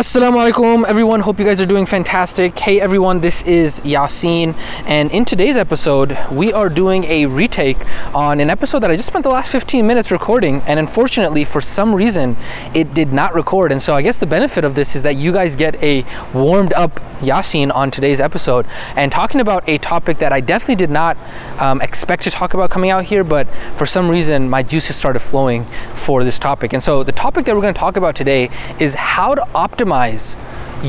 Assalamu alaikum, everyone. Hope you guys are doing fantastic. Hey, everyone, this is Yasin, and in today's episode, we are doing a retake on an episode that I just spent the last 15 minutes recording, and unfortunately, for some reason, it did not record. And so, I guess the benefit of this is that you guys get a warmed up Yasin on today's episode and talking about a topic that I definitely did not um, expect to talk about coming out here, but for some reason, my juices started flowing for this topic. And so, the topic that we're going to talk about today is how to optimize optimize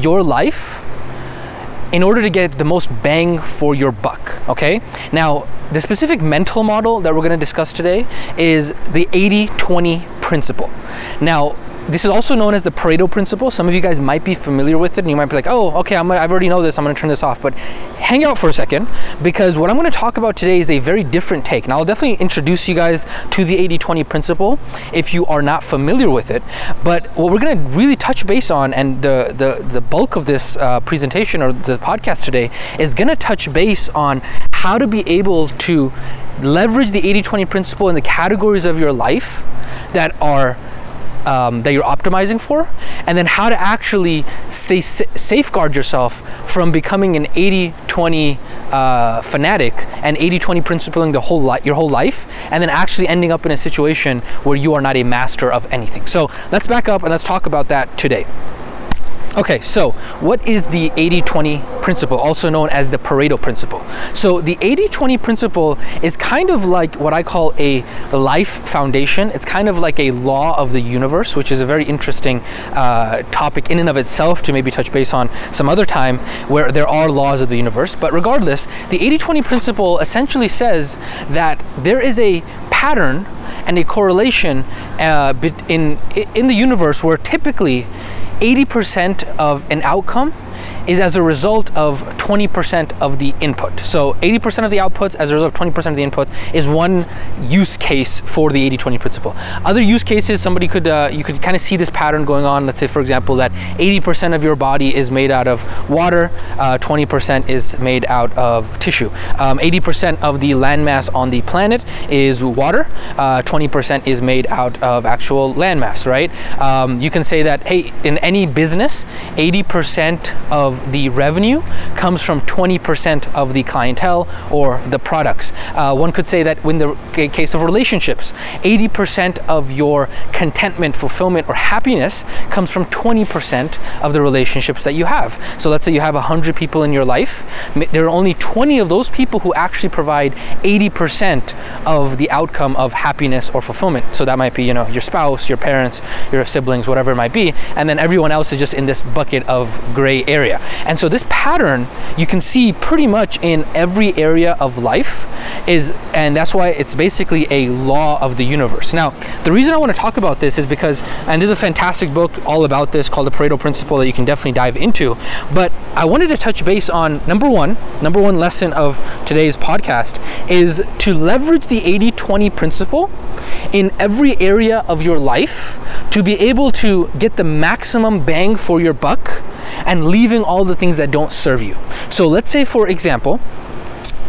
your life in order to get the most bang for your buck. Okay? Now, the specific mental model that we're going to discuss today is the 80 20 principle. Now, this is also known as the Pareto principle. Some of you guys might be familiar with it, and you might be like, "Oh, okay, I'm gonna, I've already know this. I'm going to turn this off." But hang out for a second, because what I'm going to talk about today is a very different take, and I'll definitely introduce you guys to the 80-20 principle if you are not familiar with it. But what we're going to really touch base on, and the the the bulk of this uh, presentation or the podcast today is going to touch base on how to be able to leverage the 80-20 principle in the categories of your life that are um, that you're optimizing for, and then how to actually stay sa- safeguard yourself from becoming an 80-20 uh, fanatic and 80-20 principling the whole li- your whole life, and then actually ending up in a situation where you are not a master of anything. So let's back up and let's talk about that today. Okay, so what is the 80 20 principle, also known as the Pareto principle? So, the 80 20 principle is kind of like what I call a life foundation. It's kind of like a law of the universe, which is a very interesting uh, topic in and of itself to maybe touch base on some other time where there are laws of the universe. But regardless, the 80 20 principle essentially says that there is a pattern and a correlation uh, in, in the universe where typically 80% of an outcome is as a result of 20% of the input. So 80% of the outputs as a result of 20% of the inputs is one use case for the 80-20 principle. Other use cases, somebody could uh, you could kind of see this pattern going on. Let's say, for example, that 80% of your body is made out of water, uh, 20% is made out of tissue. Um, 80% of the landmass on the planet is water. Uh, 20% is made out of actual landmass. Right? Um, you can say that hey, in any business, 80% of of the revenue comes from 20% of the clientele or the products. Uh, one could say that in the case of relationships, 80% of your contentment, fulfillment, or happiness comes from 20% of the relationships that you have. So let's say you have 100 people in your life, there are only 20 of those people who actually provide 80% of the outcome of happiness or fulfillment. So that might be, you know, your spouse, your parents, your siblings, whatever it might be, and then everyone else is just in this bucket of gray area. And so this pattern you can see pretty much in every area of life is and that's why it's basically a law of the universe. Now, the reason I want to talk about this is because and there's a fantastic book all about this called the Pareto Principle that you can definitely dive into, but I wanted to touch base on number 1, number 1 lesson of today's podcast is to leverage the 80/20 principle in every area of your life to be able to get the maximum bang for your buck and leaving all the things that don't serve you. So let's say, for example,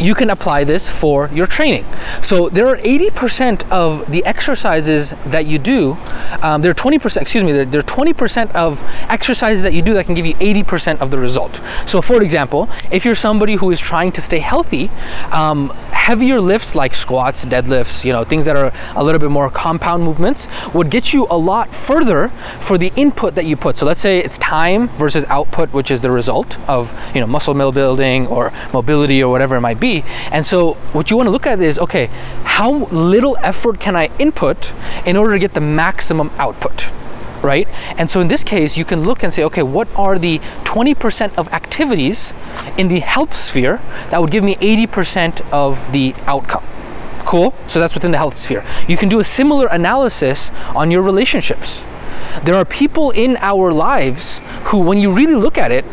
you can apply this for your training. So there are 80% of the exercises that you do. Um, there are 20%. Excuse me. There are 20% of exercises that you do that can give you 80% of the result. So, for example, if you're somebody who is trying to stay healthy, um, heavier lifts like squats, deadlifts, you know, things that are a little bit more compound movements would get you a lot further for the input that you put. So let's say it's time versus output, which is the result of, you know, muscle mill building or mobility or whatever it might be. And so what you want to look at is, okay, how little effort can I input in order to get the maximum output? right? And so in this case, you can look and say, okay, what are the 20% of activities in the health sphere that would give me 80% of the outcome? Cool. So that's within the health sphere. You can do a similar analysis on your relationships. There are people in our lives who, when you really look at it,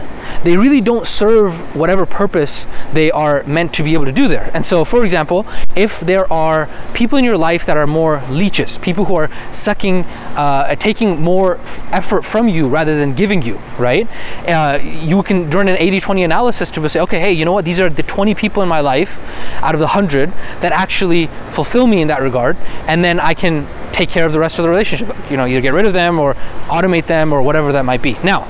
they really don't serve whatever purpose they are meant to be able to do there. And so, for example, if there are people in your life that are more leeches, people who are sucking, uh, taking more effort from you rather than giving you, right? Uh, you can, during an 80 20 analysis, to say, okay, hey, you know what? These are the 20 people in my life out of the 100 that actually fulfill me in that regard. And then I can take care of the rest of the relationship. You know, either get rid of them or automate them or whatever that might be. Now,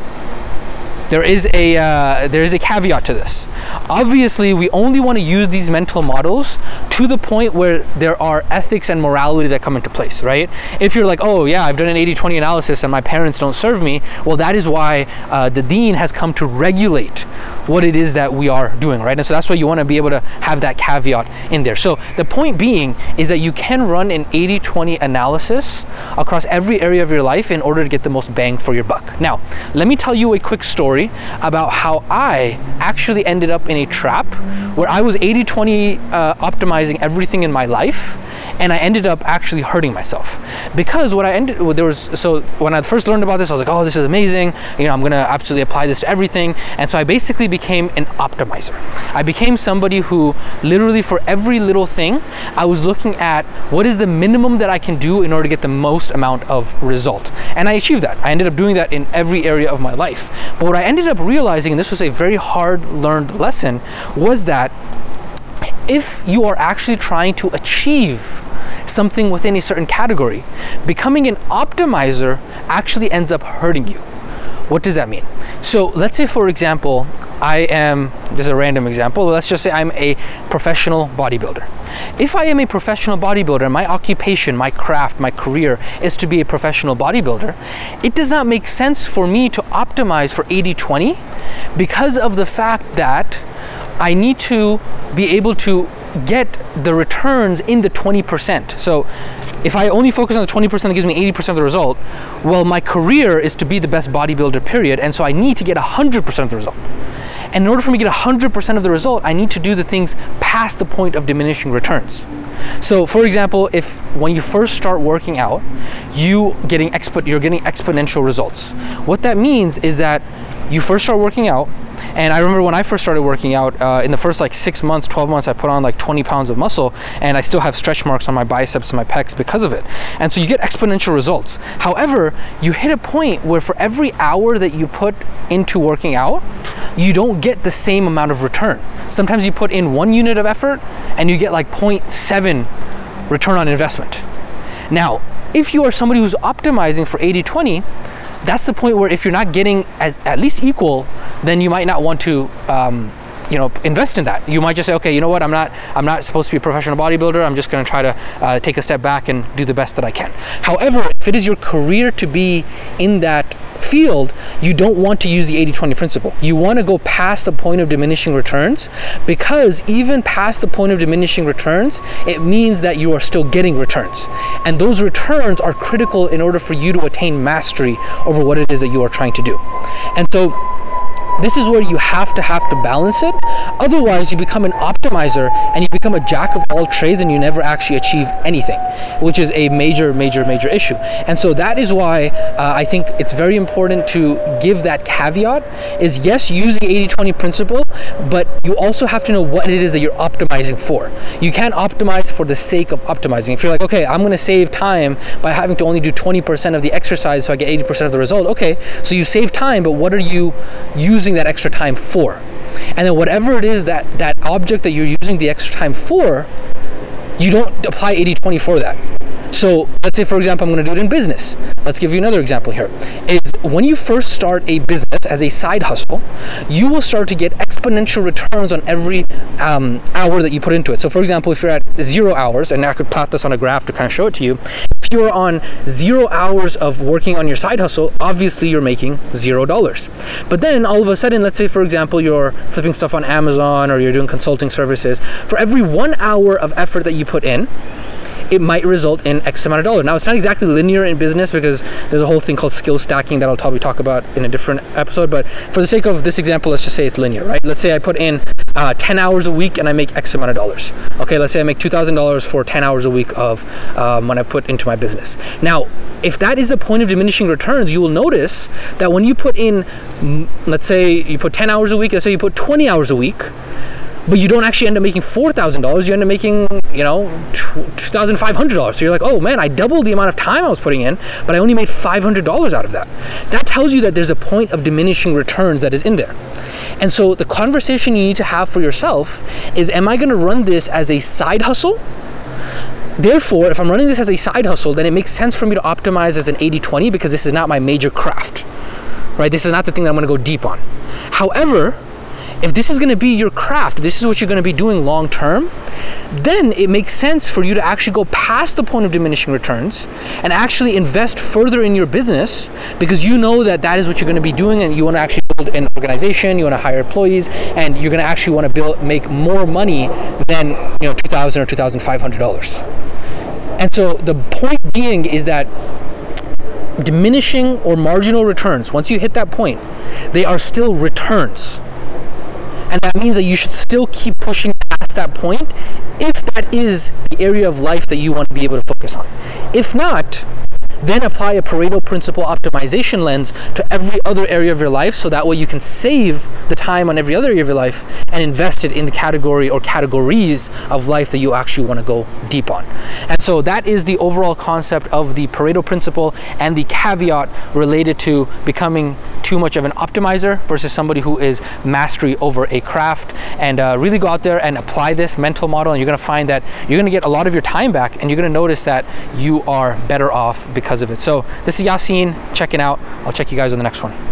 there is a uh, there is a caveat to this. Obviously, we only want to use these mental models to the point where there are ethics and morality that come into place, right? If you're like, oh yeah, I've done an 80-20 analysis and my parents don't serve me, well, that is why uh, the deen has come to regulate what it is that we are doing, right? And so that's why you want to be able to have that caveat in there. So the point being is that you can run an 80-20 analysis across every area of your life in order to get the most bang for your buck. Now, let me tell you a quick story about how I actually ended up in a trap where I was 80 20 uh, optimizing everything in my life and I ended up actually hurting myself. Because what I ended well, there was so when I first learned about this I was like oh this is amazing. You know I'm gonna absolutely apply this to everything. And so I basically became an optimizer. I became somebody who literally for every little thing I was looking at what is the minimum that I can do in order to get the most amount of result. And I achieved that. I ended up doing that in every area of my life. But what I ended up realizing and this was a very hard learned lesson was that if you are actually trying to achieve something within a certain category, becoming an optimizer actually ends up hurting you. What does that mean? So let's say, for example, I am, this is a random example, let's just say I'm a professional bodybuilder. If I am a professional bodybuilder, my occupation, my craft, my career is to be a professional bodybuilder, it does not make sense for me to optimize for 80 20 because of the fact that I need to be able to get the returns in the 20%. So if I only focus on the 20% that gives me 80% of the result, well, my career is to be the best bodybuilder, period. And so I need to get 100% of the result. And in order for me to get 100% of the result, I need to do the things past the point of diminishing returns. So, for example, if when you first start working out, you getting expo- you're getting exponential results. What that means is that you first start working out, and I remember when I first started working out, uh, in the first like six months, 12 months, I put on like 20 pounds of muscle and I still have stretch marks on my biceps and my pecs because of it. And so you get exponential results. However, you hit a point where for every hour that you put into working out, you don't get the same amount of return. Sometimes you put in one unit of effort and you get like 0.7 return on investment. Now, if you are somebody who's optimizing for 80 20, that's the point where if you're not getting as at least equal, then you might not want to um, you know invest in that you might just say okay you know what i'm not i'm not supposed to be a professional bodybuilder i'm just going to try to uh, take a step back and do the best that i can however if it is your career to be in that field, you don't want to use the 80 20 principle. You want to go past the point of diminishing returns because even past the point of diminishing returns, it means that you are still getting returns. And those returns are critical in order for you to attain mastery over what it is that you are trying to do. And so, this is where you have to have to balance it. Otherwise, you become an optimizer and you become a jack of all trades and you never actually achieve anything, which is a major, major, major issue. And so that is why uh, I think it's very important to give that caveat is yes, use the 80-20 principle, but you also have to know what it is that you're optimizing for. You can't optimize for the sake of optimizing. If you're like, okay, I'm going to save time by having to only do 20% of the exercise so I get 80% of the result. Okay, so you save time, but what are you using using that extra time for. And then whatever it is that that object that you're using the extra time for, you don't apply 80-20 for that. So let's say, for example, I'm going to do it in business. Let's give you another example here. Is when you first start a business as a side hustle, you will start to get exponential returns on every um, hour that you put into it. So, for example, if you're at zero hours, and I could plot this on a graph to kind of show it to you, you're on zero hours of working on your side hustle, obviously you're making zero dollars. But then all of a sudden, let's say, for example, you're flipping stuff on Amazon or you're doing consulting services, for every one hour of effort that you put in, it might result in X amount of dollar. Now, it's not exactly linear in business because there's a whole thing called skill stacking that I'll probably talk about in a different episode. But for the sake of this example, let's just say it's linear, right? Let's say I put in uh, 10 hours a week and I make X amount of dollars. Okay, let's say I make $2,000 for 10 hours a week of um, when I put into my business. Now, if that is the point of diminishing returns, you will notice that when you put in, let's say you put 10 hours a week, let's say you put 20 hours a week, but you don't actually end up making four thousand dollars. You end up making, you know, two thousand five hundred dollars. So you're like, oh man, I doubled the amount of time I was putting in, but I only made five hundred dollars out of that. That tells you that there's a point of diminishing returns that is in there. And so the conversation you need to have for yourself is, am I going to run this as a side hustle? Therefore, if I'm running this as a side hustle, then it makes sense for me to optimize as an 80 20 because this is not my major craft right? This is not the thing that I'm going to go deep on. However, if this is going to be your craft, this is what you're going to be doing long term, then it makes sense for you to actually go past the point of diminishing returns and actually invest further in your business because you know that that is what you're going to be doing and you want to actually build an organization, you want to hire employees, and you're going to actually want to build make more money than you know 2,000 or 2,500 dollars. And so the point being is that diminishing or marginal returns, once you hit that point, they are still returns and that means that you should still keep pushing past that point if that is the area of life that you want to be able to focus on. If not, then apply a Pareto principle optimization lens to every other area of your life so that way you can save the time on every other area of your life and invest it in the category or categories of life that you actually want to go deep on. And so that is the overall concept of the Pareto principle and the caveat related to becoming too much of an optimizer versus somebody who is mastery over a craft. And uh, really go out there and apply this mental model and you're going to find that you're going to get a lot of your time back and you're going to notice that you are better off because of it. So this is yasin checking out. I'll check you guys on the next one